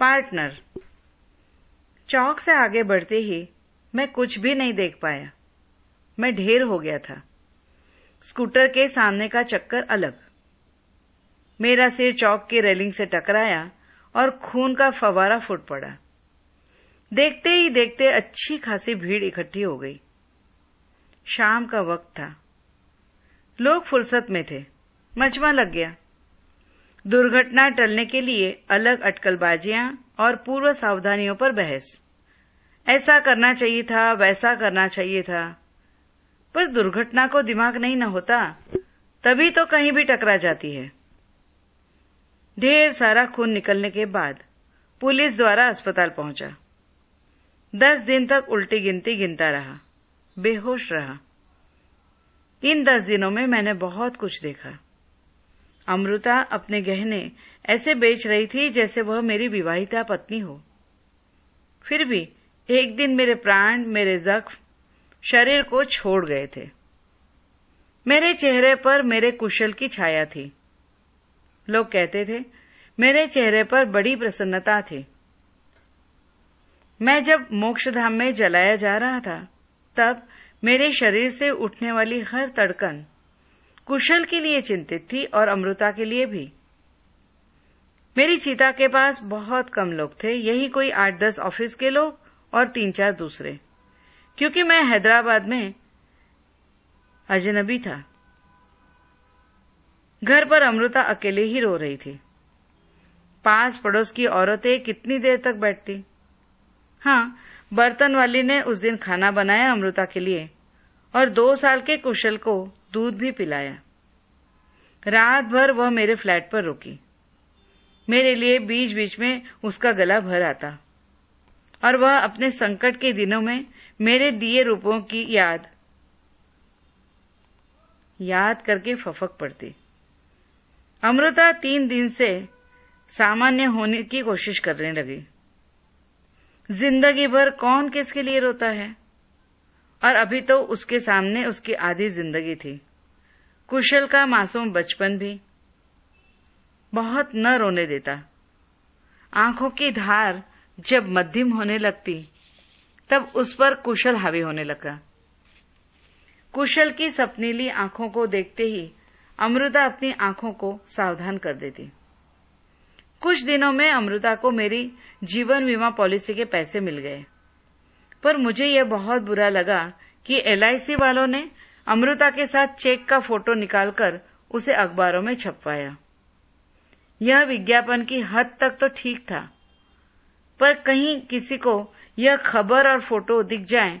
Partner, चौक से आगे बढ़ते ही मैं कुछ भी नहीं देख पाया। मैं ढेर हो गया था। स्कूटर के सामने का चक्कर अलग। मेरा सिर चौक की रेलिंग से टकराया और खून का फवारा फूट पड़ा। देखते ही देखते अच्छी खासी भीड़ इकट्ठी हो गई। शाम का वक्त था। लोग फुर्सत में थे। मचमा लग गया। दुर्घटना टलने के लिए अलग अटकलबाजियाँ और पूर्व सावधानियों पर बहस। ऐसा करना चाहिए था, वैसा करना चाहिए था। पर दुर्घटना को दिमाग नहीं न होता, तभी तो कहीं भी टकरा जाती है। ढेर सारा खून निकलने के बाद पुलिस द्वारा अस्पताल पहुँचा। दस दिन तक उल्टी गिनती गिनता रहा, बेहोश रहा। इन दस दिनों में मैंने बहुत कुछ देखा। अमृता अपने गहने ऐसे बेच रही थी जैसे वह मेरी विवाहिता पत्नी हो। फिर भी एक दिन मेरे प्राण, मेरे जख्म, शरीर को छोड़ गए थे। मेरे चेहरे पर मेरे कुशल की छाया थी। लोग कहते थे, मेरे चेहरे पर बड़ी प्रसन्नता थी। मैं जब मोक्षधाम में जलाया जा रहा था, तब मेरे शरीर से उठने वाली हर तड़कन कुशल के लिए चिंतित थी और अमृता के लिए भी। मेरी चिता के पास बहुत कम लोग थे, यही कोई आठ दस ऑफ़िस के लोग और तीन चार दूसरे। क्योंकि मैं हैदराबाद में अजनबी था। घर पर अमृता अकेले ही रो रही थी। पास पड़ोस की औरतें कितनी देर तक बैठती? हाँ बर्तन वाली ने उस दिन खाना बनाया अमृता के लिए और दो साल के कुशल को दूध भी पिलाया। रात भर वह मेरे फ्लैट पर रुकी। मेरे लिए बीच बीच में उसका गला भर आता। और वह अपने संकट के दिनों में मेरे दिए रूपों की याद याद करके फफक पड़ती। अमृता तीन दिन से सामान्य होने की कोशिश करने लगी। ज़िंदगी भर कौन किसके लिए रोता है? और अभी तो उसके सामने उसकी आधी ज़िंदगी थी। कुशल का मासूम बचपन भी बहुत न रोने देता। आँखों की धार जब मध्यम होने लगती, तब उस पर कुशल हावी होने लगा। कुशल की सपनीली आँखों को देखते ही अमृता अपनी आँखों को सावधान कर देती। कुछ दिनों में अमृता को मेरी जीवन बीमा पॉलिसी के पैसे मिल गए। पर मुझे यह बहुत बुरा लगा कि एलआईसी वालों ने अमृता के साथ चेक का फ़ोटो निकालकर उसे अखबारों में छपवाया। यह विज्ञापन की हद तक तो ठीक था, पर कहीं किसी को यह खबर और फ़ोटो दिख जाए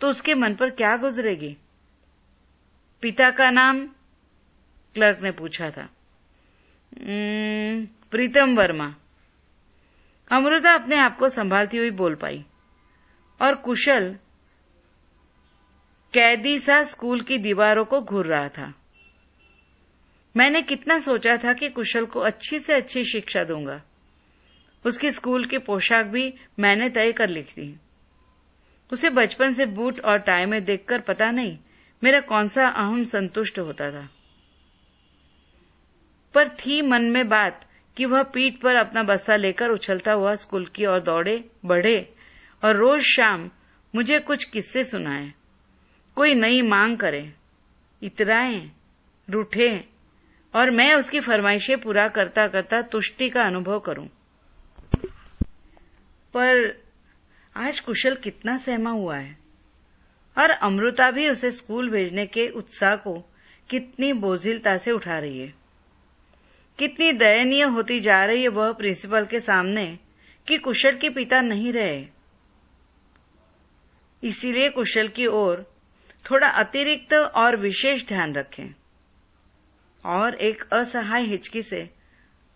तो उसके मन पर क्या गुजरेगी? पिता का नाम क्लर्क ने पूछा था। प्रीतम वर्मा। अमृता अपने आप को संभालती हुई बोल पाई। और कुशल कैदी सा स्कूल की दीवारों को घूर रहा था। मैंने कितना सोचा था कि कुशल को अच्छी से अच्छी शिक्षा दूँगा। उसकी स्कूल की पोशाक भी मैंने तय कर ली थी उसे बचपन से बूट और टाई में देखकर पता नहीं मेरा कौन सा अहम संतुष्ट होता था। पर थी मन में बात कि वह पीठ पर अपना बस्ता लेकर उछलता हुआ स्कूल की ओर दौड़े, बढ़े और रोज शाम मुझे कुछ किस्से सुनाए। कोई नई मांग करे, इतराए, रूठे, और मैं उसकी फरमाइशें पूरा करता करता तुष्टि का अनुभव करूँ। पर आज कुशल कितना सहमा हुआ है। और अमृता भी उसे स्कूल भेजने के उत्साह को कितनी बोझिलता से उठा रही है। कितनी दयनीय होती जा रही है वह प्रिंसिपल के सामने कि कुशल के पिता नहीं रहे। इसीलिए कुशल की ओर थोड़ा अतिरिक्त और विशेष ध्यान रखें। और एक असहाय हिचकी से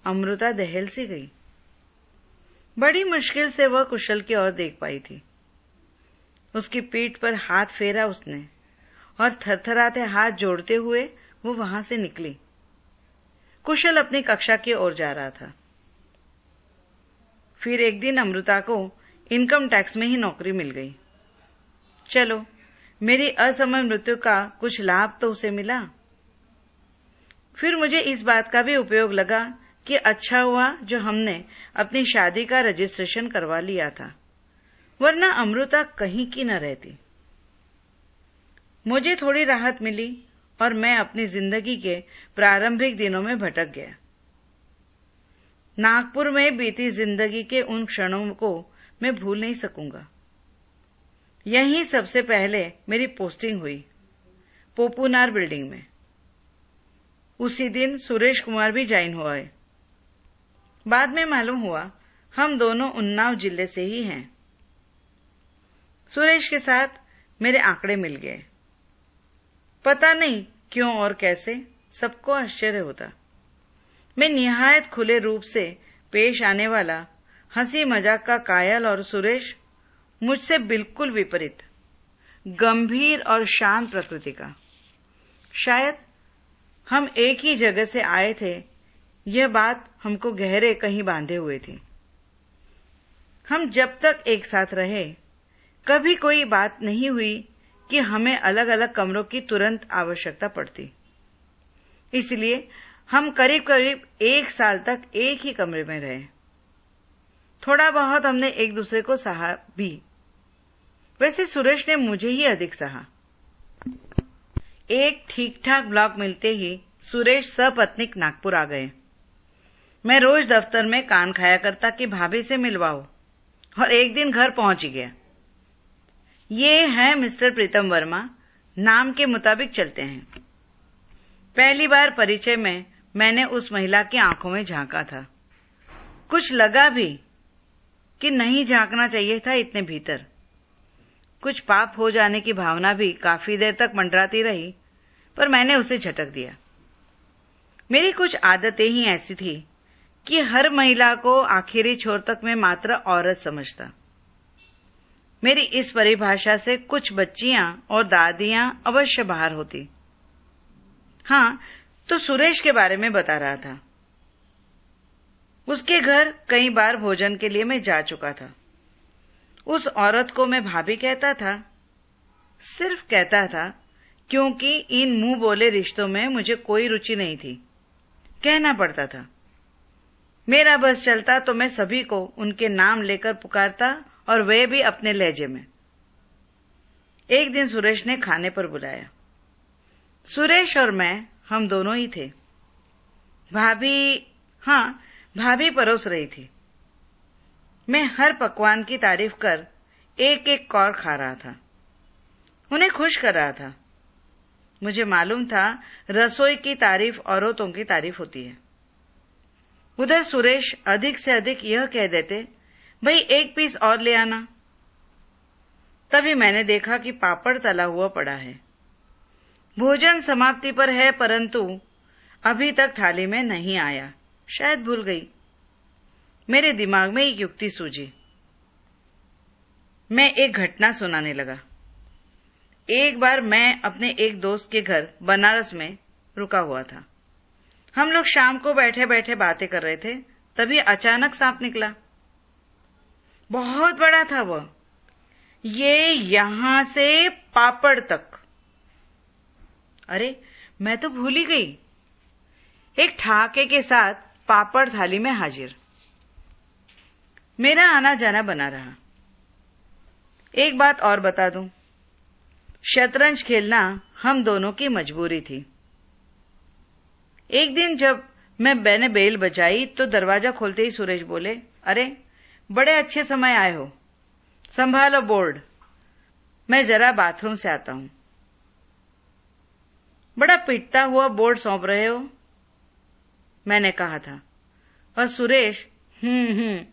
अमृता दहल सी गई। बड़ी मुश्किल से वह कुशल की ओर देख पाई थी। उसकी पीठ पर हाथ फेरा उसने और थरथराते हाथ जोड़ते हुए वो वहाँ से निकली। कुशल अपनी कक्षा की ओर जा रहा था। फिर एक दिन अमृता को इनकम टैक्स में ही नौकरी मिल गई। चलो, मेरी असमय मृत्यु का कुछ लाभ तो उसे मिला। फिर मुझे इस बात का भी उपयोग लगा कि अच्छा हुआ जो हमने अपनी शादी का रजिस्ट्रेशन करवा लिया था, वरना अमृता कहीं की न रहती। मुझे थोड़ी राहत मिली और मैं अपनी ज़िंदगी के प्रारंभिक दिनों में भटक गया। नागपुर में बीती ज़िंदगी के उन क्षणों को मैं भूल नहीं सकूँगा। यहीं सबसे पहले मेरी पोस्टिंग हुई पोपूनार बिल्डिंग में। उसी दिन सुरेश कुमार भी ज्वाइन हुआ है बाद में मालूम हुआ, हम दोनों उन्नाव ज़िले से ही हैं। सुरेश के साथ मेरे आंकड़े मिल गए। पता नहीं क्यों और कैसे, सबको आश्चर्य होता। मैं निहायत खुले रूप से पेश आने वाला हँसी मज़ाक का कायल और सुरेश मुझसे बिल्कुल विपरीत, गंभीर और शांत प्रकृति का। शायद हम एक ही जगह से आए थे, यह बात हमको गहरे कहीं बांधे हुए थी। हम जब तक एक साथ रहे, कभी कोई बात नहीं हुई कि हमें अलग अलग कमरों की तुरंत आवश्यकता पड़ती। इसलिए हम करीब करीब एक साल तक एक ही कमरे में रहे। थोड़ा बहुत हमने एक दूसरे को सहा भी। वैसे सुरेश ने मुझे ही अधिक सहा। एक ठीक ठाक ब्लॉक मिलते ही सुरेश सपत्निक नागपुर आ गए। मैं रोज दफ्तर में कान खाया करता कि भाभी से मिलवाओ, और एक दिन घर पहुँच गया। ये है मिस्टर प्रीतम वर्मा, नाम के मुताबिक चलते हैं। पहली बार परिचय में मैंने उस महिला की आँखों में झांका था। कुछ लगा भी कि नहीं झांकना चाहिए था इतने भीतर। कुछ पाप हो जाने की भावना भी काफ़ी देर तक मंडराती रही, पर मैंने उसे झटक दिया। मेरी कुछ आदतें ही ऐसी थी कि हर महिला को आखिरी छोर तक मैं मात्र औरत समझता। मेरी इस परिभाषा से कुछ बच्चियाँ और दादियाँ अवश्य बाहर होती। हाँ तो सुरेश के बारे में बता रहा था। उसके घर कई बार भोजन के लिए मैं जा चुका था। उस औरत को मैं भाभी कहता था। सिर्फ़ कहता था, क्योंकि इन मुँह बोले रिश्तों में मुझे कोई रुचि नहीं थी। कहना पड़ता था, मेरा बस चलता तो मैं सभी को उनके नाम लेकर पुकारता और वे भी अपने लहजे में। एक दिन सुरेश ने खाने पर बुलाया। सुरेश और मैं, हम दोनों ही थे। भाभी, हाँ, भाभी परोस रही थी। मैं हर पकवान की तारीफ़ कर एक एक कौर खा रहा था। उन्हें खुश कर रहा था। मुझे मालूम था रसोई की तारीफ़ औरतों की तारीफ़ होती है। उधर सुरेश अधिक से अधिक यह कह देते, भाई, एक पीस और ले आना। तभी मैंने देखा कि पापड़ तला हुआ पड़ा है। भोजन समाप्ति पर है, परंतु अभी तक थाली में नहीं आया। शायद भूल गई। मेरे दिमाग में एक युक्ति सूझी। मैं एक घटना सुनाने लगा। एक बार मैं अपने एक दोस्त के घर, बनारस में, रुका हुआ था। हम लोग शाम को बैठे बैठे बातें कर रहे थे, तभी अचानक सांप निकला। बहुत बड़ा था वह। ये यहाँ से पापड़ तक। अरे, मैं तो भूल ही गई। एक ठाके के साथ पापड़ थाली में हाजिर। मेरा आना जाना बना रहा। एक बात और बता दूँ। शतरंज खेलना हम दोनों की मजबूरी थी। एक दिन जब मैं मैंने बेल बजाई तो दरवाज़ा खोलते ही सुरेश बोले, अरे, बड़े अच्छे समय आए हो। संभालो बोर्ड। मैं जरा बाथरूम से आता हूँ। बड़ा पिटता हुआ बोर्ड सौंप रहे हो? मैंने कहा था। और सुरेश हम्म हम्म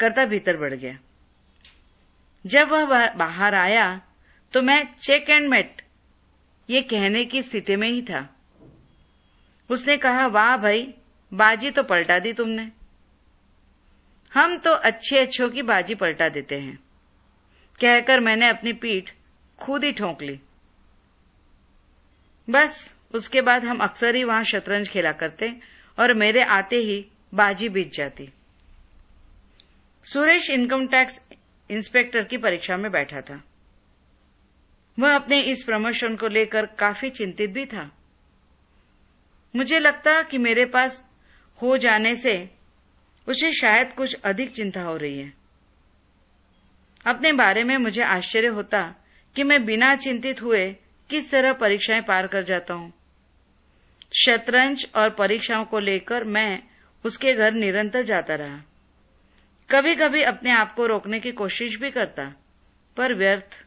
करता भीतर बढ़ गया। जब वह बाहर आया तो मैं चेक एंड मेट ये कहने की स्थिति में ही था। उसने कहा, वाह भाई, बाजी तो पलटा दी तुमने। हम तो अच्छे अच्छों की बाजी पलटा देते हैं। कहकर मैंने अपनी पीठ खुद ही ठोंक ली। बस, उसके बाद हम अक्सर ही वहाँ शतरंज खेला करते और मेरे आते ही बाजी बीत जाती। सुरेश इनकम टैक्स इंस्पेक्टर की परीक्षा में बैठा था। वह अपने इस प्रमोशन को लेकर काफ़ी चिंतित भी था। मुझे लगता कि मेरे पास हो जाने से उसे शायद कुछ अधिक चिंता हो रही है। अपने बारे में मुझे आश्चर्य होता कि मैं बिना चिंतित हुए किस तरह परीक्षाएँ पार कर जाता हूँ। शतरंज और परीक्षाओं को लेकर मैं उसके घर निरंतर जाता रहा। कभी कभी अपने आप को रोकने की कोशिश भी करता, पर व्यर्थ।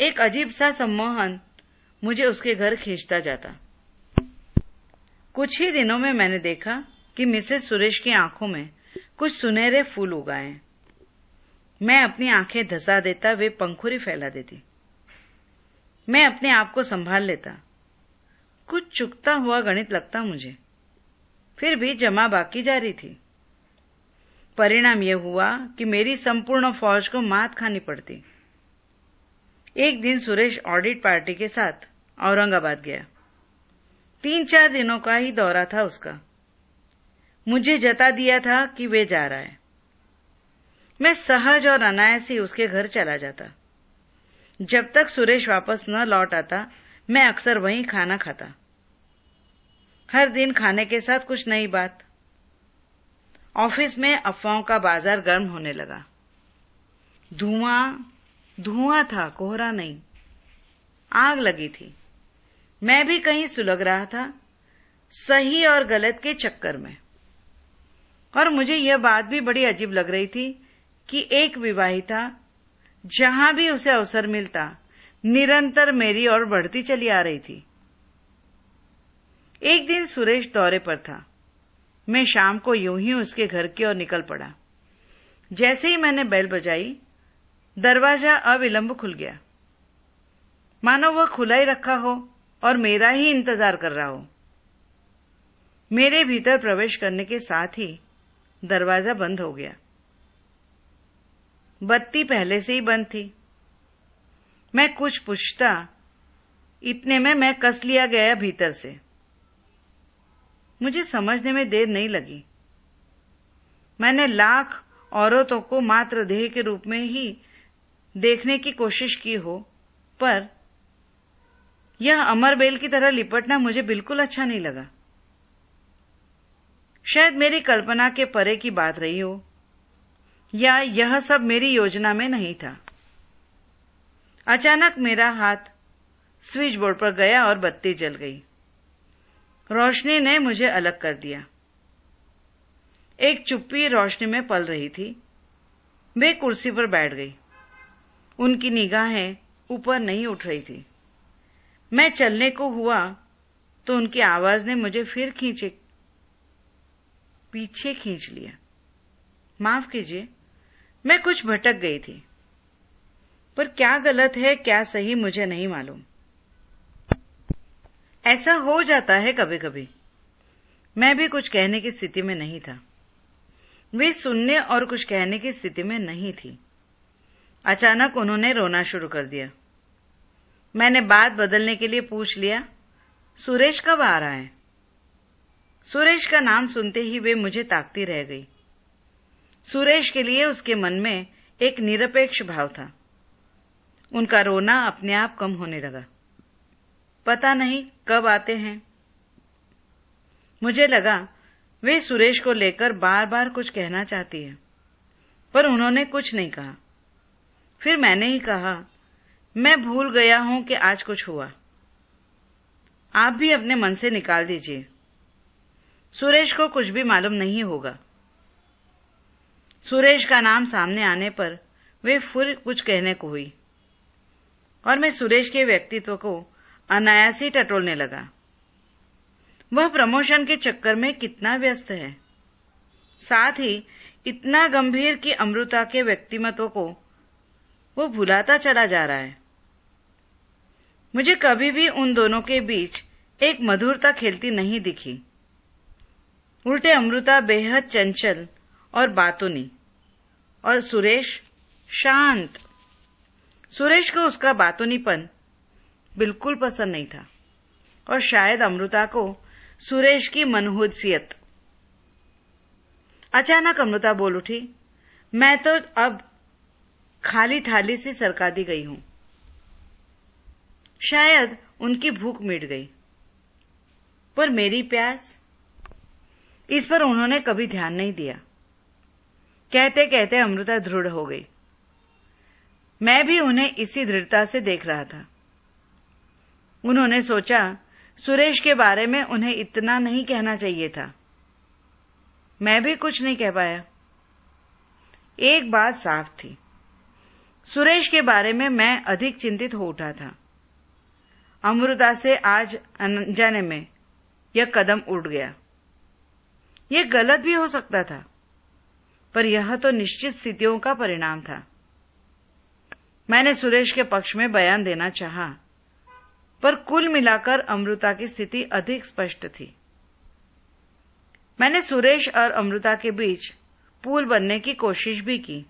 एक अजीब सा सम्मोहन मुझे उसके घर खींचता जाता। कुछ ही दिनों में मैंने देखा कि मिसेस सुरेश की आँखों में कुछ सुनहरे फूल उगाए। मैं अपनी आँखें धसा देता, वे पंखुरी फैला देती। मैं अपने आप को संभाल लेता। कुछ चुकता हुआ गणित लगता मुझे। फिर भी जमा बाकी जारी थी। परिणाम यह हुआ कि मेरी संपूर्ण फौज को मात खानी पड़ती। एक दिन सुरेश ऑडिट पार्टी के साथ औरंगाबाद गया। तीन चार दिनों का ही दौरा था उसका। मुझे जता दिया था कि वे जा रहा है। मैं सहज और अनायास ही उसके घर चला जाता। जब तक सुरेश वापस न लौट आता, मैं अक्सर वहीं खाना खाता। हर दिन खाने के साथ कुछ नई बात। ऑफ़िस में अफवाहों का बाज़ार गर्म होने लगा। धुआँ धुआँ था, कोहरा नहीं। आग लगी थी। मैं भी कहीं सुलग रहा था, सही और गलत के चक्कर में। और मुझे यह बात भी बड़ी अजीब लग रही थी कि एक विवाहिता, जहाँ भी उसे अवसर मिलता, निरंतर मेरी ओर बढ़ती चली आ रही थी। एक दिन सुरेश दौरे पर था। मैं शाम को यूँ ही उसके घर की ओर निकल पड़ा। जैसे ही मैंने बैल बजाई, दरवाज़ा अविलंब खुल गया। मानो वह खुला ही रखा हो और मेरा ही इंतज़ार कर रहा हो। मेरे भीतर प्रवेश करने के साथ ही दरवाज़ा बंद हो गया। बत्ती पहले से ही बंद थी। मैं कुछ पूछता, इतने में मैं कस लिया गया भीतर से। मुझे समझने में देर नहीं लगी। मैंने लाख औरतों को मात्र देह के रूप में ही देखने की कोशिश की हो, पर यह अमर बेल की तरह लिपटना मुझे बिल्कुल अच्छा नहीं लगा। शायद मेरी कल्पना के परे की बात रही हो, या यह सब मेरी योजना में नहीं था। अचानक मेरा हाथ स्विच बोर्ड पर गया और बत्ती जल गई। रोशनी ने मुझे अलग कर दिया। एक चुप्पी रोशनी में पल रही थी। वे कुर्सी पर बैठ गई। उनकी निगाहें ऊपर नहीं उठ रही थी। मैं चलने को हुआ तो उनकी आवाज़ ने मुझे फिर खींचे, पीछे खींच लिया। माफ़ कीजिए, मैं कुछ भटक गई थी। पर क्या गलत है, क्या सही मुझे नहीं मालूम। ऐसा हो जाता है कभी कभी मैं भी कुछ कहने की स्थिति में नहीं था। वे सुनने और कुछ कहने की स्थिति में नहीं थी। अचानक उन्होंने रोना शुरू कर दिया। मैंने बात बदलने के लिए पूछ लिया, सुरेश कब आ रहा है? सुरेश का नाम सुनते ही वे मुझे ताकती रह गई। सुरेश के लिए उसके मन में एक निरपेक्ष भाव था। उनका रोना अपने आप कम होने लगा। पता नहीं कब आते हैं। मुझे लगा, वे सुरेश को लेकर बार बार कुछ कहना चाहती है, पर उन्होंने कुछ नहीं कहा। फिर मैंने ही कहा, मैं भूल गया हूँ कि आज कुछ हुआ। आप भी अपने मन से निकाल दीजिए। सुरेश को कुछ भी मालूम नहीं होगा। सुरेश का नाम सामने आने पर वे फिर कुछ कहने को हुई, और मैं सुरेश के व्यक्तित्व को अनायासी टटोलने लगा। वह प्रमोशन के चक्कर में कितना व्यस्त है। साथ ही इतना गंभीर कि अमृता के व्यक्तिमत्व को वो भुलाता चला जा रहा है। मुझे कभी भी उन दोनों के बीच एक मधुरता खेलती नहीं दिखी। उल्टे अमृता बेहद चंचल और बातुनी और सुरेश शांत। सुरेश को उसका बातुनीपन बिल्कुल पसंद नहीं था। और शायद अमृता को सुरेश की मनहूसियत। अचानक अमृता बोल उठी, मैं तो अब खाली थाली से सरका दी गई हूँ। शायद उनकी भूख मिट गई। पर मेरी प्यास, इस पर उन्होंने कभी ध्यान नहीं दिया। कहते कहते अमृता दृढ़ हो गई। मैं भी उन्हें इसी दृढ़ता से देख रहा था। उन्होंने सोचा सुरेश के बारे में उन्हें इतना नहीं कहना चाहिए था। मैं भी कुछ नहीं कह पाया। एक बात साफ़ थी। सुरेश के बारे में मैं अधिक चिंतित हो उठा था। अमृता से आज अनजाने में यह कदम उठ गया। यह गलत भी हो सकता था पर यह तो निश्चित स्थितियों का परिणाम था। मैंने सुरेश के पक्ष में बयान देना चाहा, पर कुल मिलाकर अमृता की स्थिति अधिक स्पष्ट थी। मैंने सुरेश और अमृता के बीच पुल बनने की कोशिश भी की,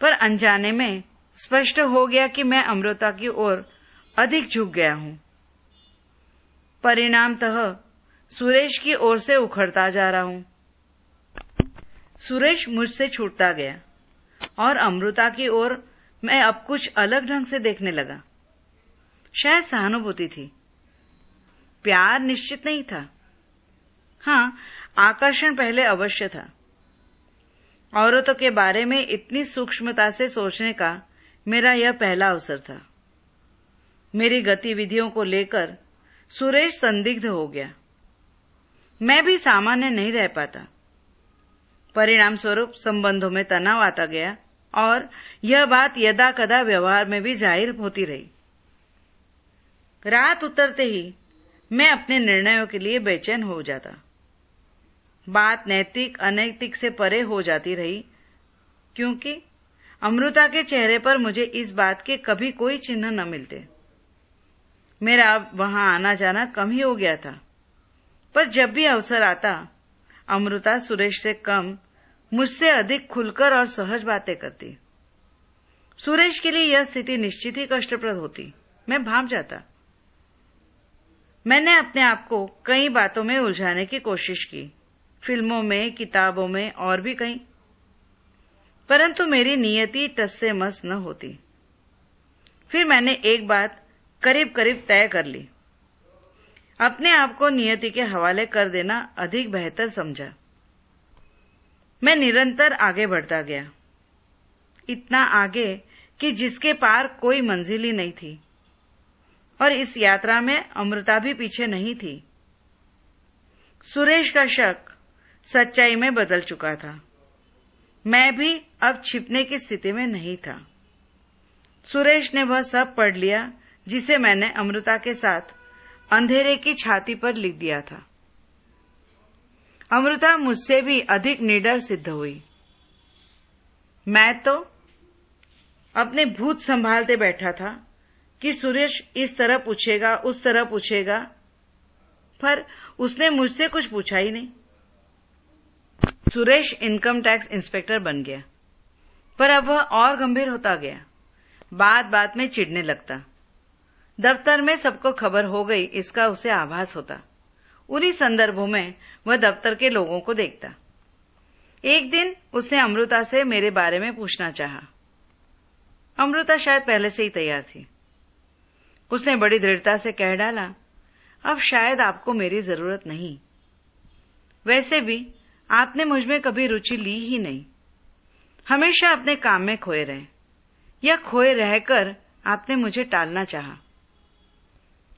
पर अनजाने में स्पष्ट हो गया कि मैं अमृता की ओर अधिक झुक गया हूँ। परिणामतः सुरेश की ओर से उखड़ता जा रहा हूँ। सुरेश मुझसे छूटता गया और अमृता की ओर मैं अब कुछ अलग ढंग से देखने लगा। शायद सहानुभूति थी। प्यार निश्चित नहीं था। हाँ, आकर्षण पहले अवश्य था। औरतों के बारे में इतनी सूक्ष्मता से सोचने का मेरा यह पहला अवसर था। मेरी गतिविधियों को लेकर सुरेश संदिग्ध हो गया। मैं भी सामान्य नहीं रह पाता। परिणाम स्वरूप संबंधों में तनाव आता गया और यह बात यदा कदा व्यवहार में भी ज़ाहिर होती रही। रात उतरते ही मैं अपने निर्णयों के लिए बेचैन हो जाता। बात नैतिक, अनैतिक से परे हो जाती रही, क्योंकि अमृता के चेहरे पर मुझे इस बात के कभी कोई चिन्ह न मिलते। मेरा अब वहाँ आना जाना कम ही हो गया था, पर जब भी अवसर आता, अमृता सुरेश से कम मुझसे अधिक खुलकर और सहज बातें करती। सुरेश के लिए यह स्थिति निश्चित ही कष्टप्रद होती। मैं भाप जाता। मैंने अपने आप को कई बातों में उलझाने की कोशिश की। फ़िल्मों में, किताबों में, और भी कई परंतु मेरी नियति टस से मस न होती। फिर मैंने एक बात करीब करीब तय कर ली। अपने आप को नियति के हवाले कर देना अधिक बेहतर समझा। मैं निरंतर आगे बढ़ता गया। इतना आगे कि जिसके पार कोई मंजिल ही नहीं थी। और इस यात्रा में अमृता भी पीछे नहीं थी। सुरेश का शक सच्चाई में बदल चुका था। मैं भी अब छिपने की स्थिति में नहीं था। सुरेश ने वह सब पढ़ लिया, जिसे मैंने अमृता के साथ अंधेरे की छाती पर लिख दिया था। अमृता मुझसे भी अधिक निडर सिद्ध हुई। मैं तो अपने भूत संभालते बैठा था। कि सुरेश इस तरह पूछेगा, उस तरह पूछेगा। पर उसने मुझसे कुछ पूछा ही नहीं। सुरेश इनकम टैक्स इंस्पेक्टर बन गया। पर अब वह और गंभीर होता गया। बात बात में चिढ़ने लगता। दफ्तर में सबको खबर हो गई, इसका उसे आभास होता। उन्हीं संदर्भों में वह दफ्तर के लोगों को देखता। एक दिन उसने अमृता से मेरे बारे में पूछना चाहा। अमृता शायद पहले से ही तैयार थी। उसने बड़ी दृढ़ता से कह डाला, अब शायद आपको मेरी ज़रूरत नहीं। वैसे भी, आपने मुझमें कभी रुचि ली ही नहीं। हमेशा अपने काम में खोए रहे, या खोए रहकर आपने मुझे टालना चाहा।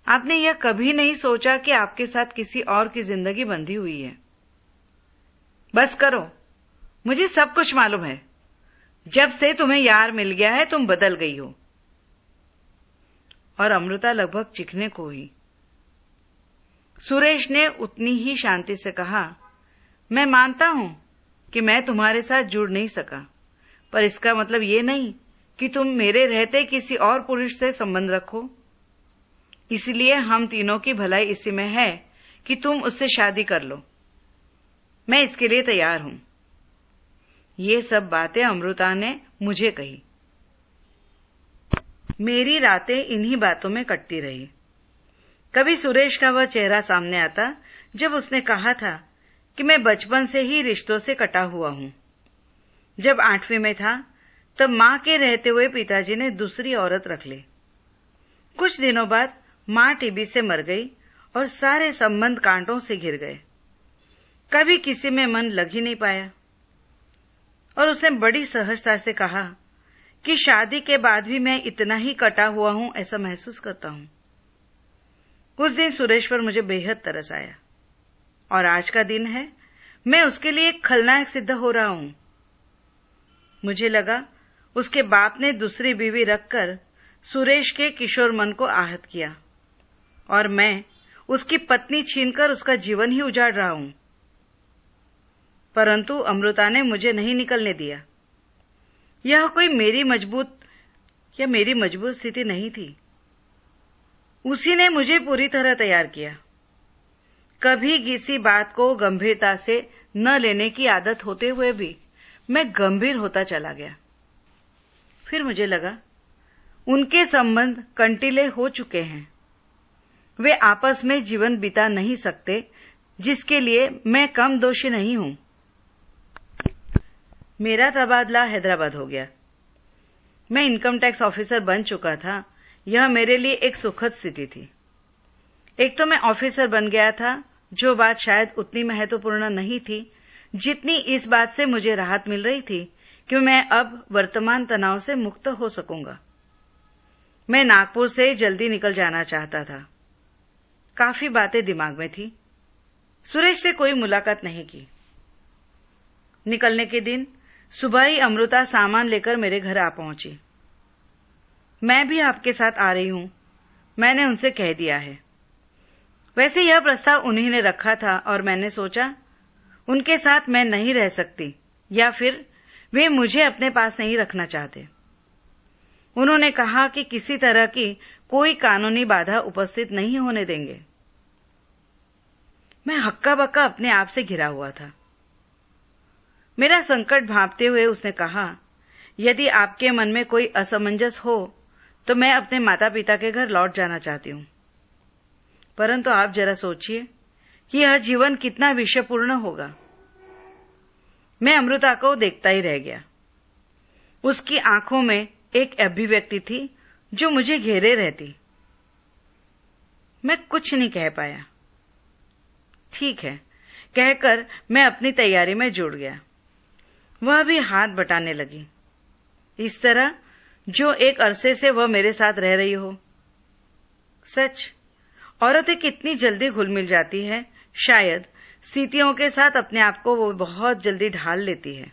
आपने यह कभी नहीं सोचा कि आपके साथ किसी और की ज़िंदगी बंधी हुई है। बस करो, मुझे सब कुछ मालूम है। जब से तुम्हें यार मिल गया है, तुम बदल गई हो। और अमृता लगभग चिखने को ही सुरेश ने उतनी ही शांति से कहा, मैं मानता हूँ कि मैं तुम्हारे साथ जुड़ नहीं सका, पर इसका मतलब ये नहीं कि तुम मेरे रहते किसी और पुरुष से संबंध रखो। इसलिए हम तीनों की भलाई इसी में है कि तुम उससे शादी कर लो। मैं इसके लिए तैयार हूँ। ये सब बातें अमृता ने मुझे कही। मेरी रातें इन्हीं बातों में कटती रही। कभी सुरेश का वह चेहरा सामने आता, जब उसने कहा था कि मैं बचपन से ही रिश्तों से कटा हुआ हूँ। जब आठवीं में था, तब माँ के रहते हुए पिताजी ने दूसरी औरत रख ली। कुछ दिनों बाद माँ टीबी से मर गई और सारे संबंध कांटों से घिर गए। कभी किसी में मन लग ही नहीं पाया। और उसने बड़ी सहजता से कहा कि शादी के बाद भी मैं इतना ही कटा हुआ हूँ, ऐसा महसूस करता हूँ। उस दिन सुरेश पर मुझे बेहद तरस आया। और आज का दिन है, मैं उसके लिए एक खलनायक सिद्ध हो रहा हूँ। मुझे लगा, उसके बाप ने दूसरी बीवी रखकर सुरेश के किशोर मन को आहत किया। और मैं उसकी पत्नी छीनकर उसका जीवन ही उजाड़ रहा हूँ। परंतु अमृता ने मुझे नहीं निकलने दिया। यह कोई मेरी मज़बूत, या मेरी मज़बूत स्थिति नहीं थी। उसी ने मुझे पूरी तरह तैयार किया। कभी किसी बात को गंभीरता से न लेने की आदत होते हुए भी मैं गंभीर होता चला गया। फिर मुझे लगा, उनके संबंध कंटीले हो चुके हैं। वे आपस में जीवन बिता नहीं सकते, जिसके लिए मैं कम दोषी नहीं हूँ। मेरा तबादला हैदराबाद हो गया। मैं इनकम टैक्स ऑफिसर बन चुका था। यह मेरे लिए एक सुखद स्थिति थी। एक तो मैं ऑफिसर बन गया था, जो बात शायद उतनी महत्वपूर्ण नहीं थी, जितनी इस बात से मुझे राहत मिल रही थी कि मैं अब वर्तमान तनाव से मुक्त हो सकूँगा। मैं नागपुर से जल्दी निकल जाना चाहता था। काफ़ी बातें दिमाग में थी। सुरेश से कोई मुलाकात नहीं की। निकलने के दिन सुबह ही अमृता सामान लेकर मेरे घर आ पहुँची। मैं भी आपके साथ आ रही हूँ। मैंने उनसे कह दिया है। वैसे यह प्रस्ताव उन्हीं ने रखा था और मैंने सोचा, उनके साथ मैं नहीं रह सकती, या फिर वे मुझे अपने पास नहीं रखना चाहते। उन्होंने कहा कि किसी तरह की कोई कानूनी बाधा उपस्थित नहीं होने देंगे। मैं हक्का बक्का अपने आप से घिरा हुआ था। मेरा संकट भापते हुए उसने कहा, यदि आपके मन में कोई असमंजस हो तो मैं अपने माता पिता के घर लौट जाना चाहती हूँ। परंतु आप जरा सोचिए कि यह जीवन कितना विषयपूर्ण होगा। मैं अमृता को देखता ही रह गया। उसकी आँखों में एक अभिव्यक्ति थी जो मुझे घेरे रहती। मैं कुछ नहीं कह पाया। ठीक है, कहकर मैं अपनी तैयारी में जुड़ गया। वह भी हाथ बटाने लगी। इस तरह, जो एक अरसे से वह मेरे साथ रह रही हो। सच, औरतें कितनी जल्दी घुल मिल जाती है। शायद स्थितियों के साथ अपने आप को वो बहुत जल्दी ढाल लेती है।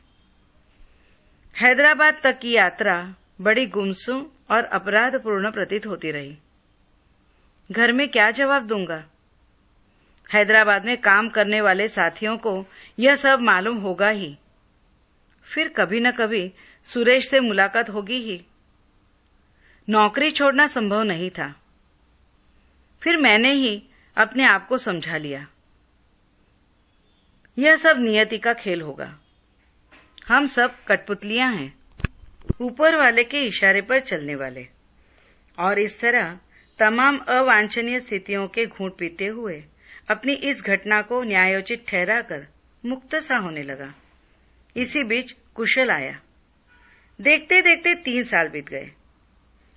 हैदराबाद तक की यात्रा बड़ी गुमसुम और अपराधपूर्ण प्रतीत होती रही। घर में क्या जवाब दूँगा? हैदराबाद में काम करने वाले साथियों को यह सब मालूम होगा ही। फिर कभी न कभी सुरेश से मुलाकात होगी ही। नौकरी छोड़ना संभव नहीं था। फिर मैंने ही अपने आप को समझा लिया। यह सब नियति का खेल होगा। हम सब कठपुतलियाँ हैं, ऊपर वाले के इशारे पर चलने वाले। और इस तरह तमाम अवांछनीय स्थितियों के घूट पीते हुए अपनी इस घटना को न्यायोचित ठहराकर मुक्त सा होने लगा। इसी बीच कुशल आया। देखते देखते तीन साल बीत गए।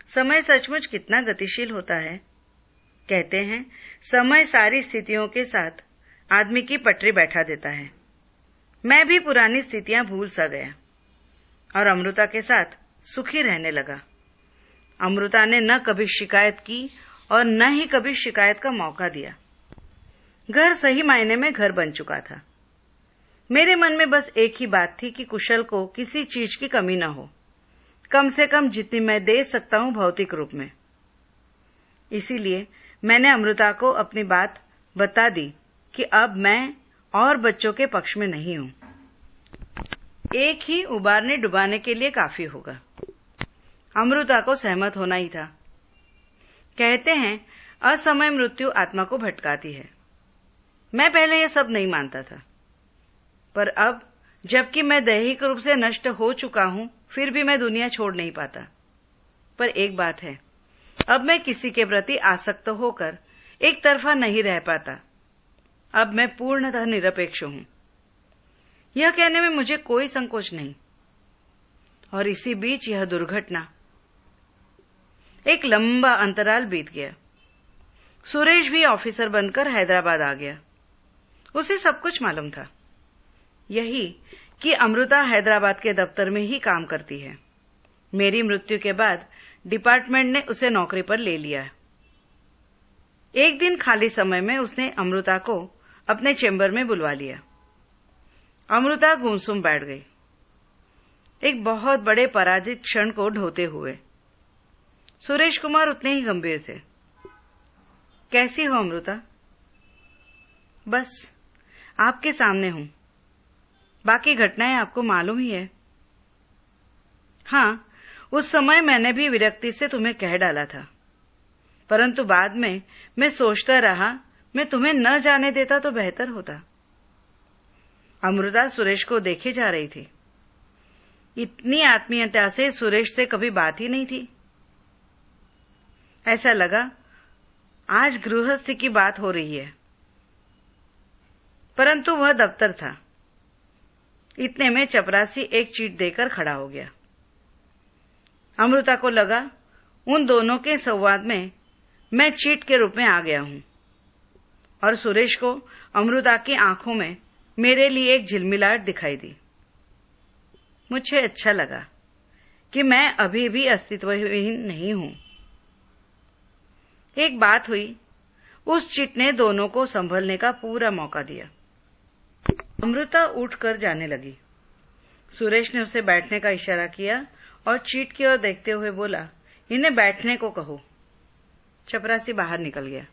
समय सचमुच कितना गतिशील होता है। कहते हैं, समय सारी स्थितियों के साथ आदमी की पटरी बैठा देता है। मैं भी पुरानी स्थितियाँ भूल सा गया और अमृता के साथ सुखी रहने लगा। अमृता ने न कभी शिकायत की और न ही कभी शिकायत का मौका दिया। घर सही मायने में घर बन चुका था। मेरे मन में बस एक ही बात थी कि कुशल को किसी चीज़ की कमी न हो। कम से कम जितनी मैं दे सकता हूँ भौतिक रूप में। इसीलिए मैंने अमृता को अपनी बात बता दी कि अब मैं और बच्चों के पक्ष में नहीं हूँ। एक ही उबारने डुबाने के लिए काफ़ी होगा। अमृता को सहमत होना ही था। कहते हैं, असमय मृत्यु आत्मा को भटकाती है। मैं पहले यह सब नहीं मानता था। पर अब, जबकि मैं दैहिक रूप से नष्ट हो चुका हूँ, फिर भी मैं दुनिया छोड़ नहीं पाता। पर एक बात है, अब मैं किसी के प्रति आसक्त होकर एक तरफा नहीं रह पाता। अब मैं पूर्णतः निरपेक्ष हूँ। यह कहने में मुझे कोई संकोच नहीं। और इसी बीच यह दुर्घटना। एक लंबा अंतराल बीत गया। सुरेश भी ऑफिसर बनकर हैदराबाद आ गया। उसे सब कुछ मालूम था। यही कि अमृता हैदराबाद के दफ्तर में ही काम करती है। मेरी मृत्यु के बाद डिपार्टमेंट ने उसे नौकरी पर ले लिया एक दिन खाली समय में उसने अमृता को अपने चेंबर में बुलवा लिया। अमृता गुमसुम बैठ गई। एक बहुत बड़े पराजित क्षण को ढोते हुए। सुरेश कुमार उतने ही गंभीर थे। कैसी हो अमृता? बस, आपके सामने हूँ। बाकी घटनाएँ आपको मालूम ही है। हाँ, उस समय मैंने भी विरक्ति से तुम्हें कह डाला था। परंतु बाद में मैं सोचता रहा, मैं तुम्हें न जाने देता तो बेहतर होता। अमृता सुरेश को देखे जा रही थी। इतनी आत्मीयता से सुरेश से कभी बात ही नहीं थी। ऐसा लगा, आज गृहस्थी की बात हो रही है। परंतु वह दफ्तर था। इतने में चपरासी एक चीट देकर खड़ा हो गया। अमृता को लगा, उन दोनों के संवाद में मैं चीट के रूप में आ गया हूँ और सुरेश को अमृता की आँखों में मेरे लिए एक झिलमिलाट दिखाई दी। मुझे अच्छा लगा कि मैं अभी भी अस्तित्वहीन नहीं हूँ। एक बात हुई, उस चिट ने दोनों को संभलने का पूरा मौका दिया। अमृता उठकर जाने लगी। सुरेश ने उसे बैठने का इशारा किया और चीट की ओर देखते हुए बोला, इन्हें बैठने को कहो। चपरासी बाहर निकल गया।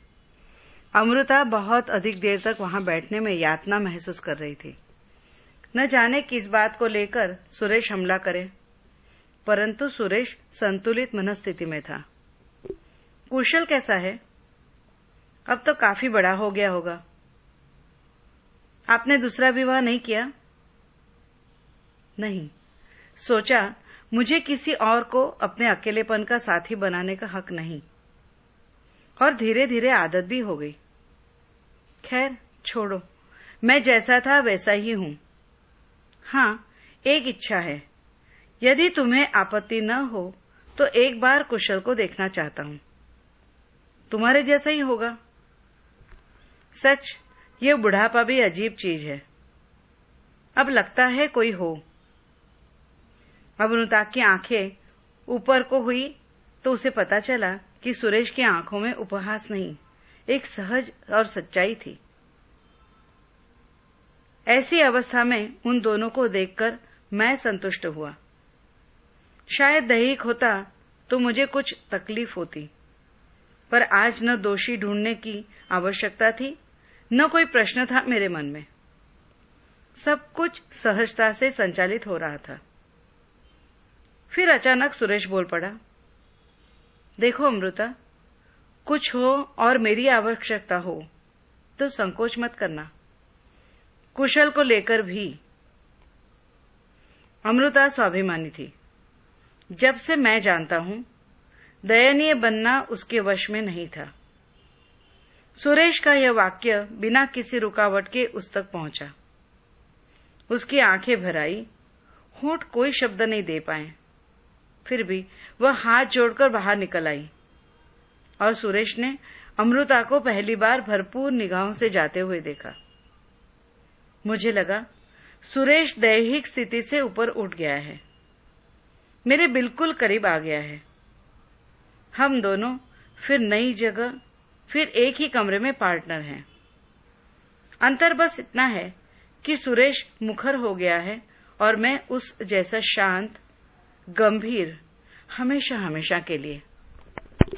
अमृता बहुत अधिक देर तक वहाँ बैठने में यातना महसूस कर रही थी। न जाने किस बात को लेकर सुरेश हमला करे, परंतु सुरेश संतुलित मनस्थिति में था। कुशल कैसा है? अब तो काफ़ी बड़ा हो गया होगा। आपने दूसरा विवाह नहीं किया? नहीं। सोचा, मुझे किसी और को अपने अकेलेपन का साथी बनाने का हक नहीं। और धीरे धीरे आदत भी हो गई। खैर, छोड़ो। मैं जैसा था वैसा ही हूँ। हाँ, एक इच्छा है। यदि तुम्हें आपत्ति न हो तो एक बार कुशल को देखना चाहता हूँ। तुम्हारे जैसा ही होगा। सच ये बुढ़ापा भी अजीब चीज़ है। अब लगता है कोई हो। अब अनुता की आँखें ऊपर को हुई तो उसे पता चला कि सुरेश की आँखों में उपहास नहीं, एक सहज और सच्चाई थी। ऐसी अवस्था में उन दोनों को देखकर मैं संतुष्ट हुआ। शायद दैहिक होता तो मुझे कुछ तकलीफ़ होती, पर आज न दोषी ढूँढने की आवश्यकता थी न कोई प्रश्न था मेरे मन में। सब कुछ सहजता से संचालित हो रहा था। फिर अचानक सुरेश बोल पड़ा, देखो अमृता, कुछ हो और मेरी आवश्यकता हो तो संकोच मत करना। कुशल को लेकर भी। अमृता स्वाभिमानी थी। जब से मैं जानता हूँ, दयनीय बनना उसके वश में नहीं था। सुरेश का यह वाक्य बिना किसी रुकावट के उस तक पहुँचा। उसकी आँखें भर आई, होठ कोई शब्द नहीं दे पाए। फिर भी वह हाथ जोड़कर बाहर निकल आई और सुरेश ने अमृता को पहली बार भरपूर निगाहों से जाते हुए देखा। मुझे लगा, सुरेश दैहिक स्थिति से ऊपर उठ गया है। मेरे बिल्कुल करीब आ गया है। हम दोनों फिर नई जगह फिर एक ही कमरे में पार्टनर हैं। अंतर बस इतना है कि सुरेश मुखर हो गया है और मैं उस जैसा शांत, गंभीर हमेशा हमेशा के लिए।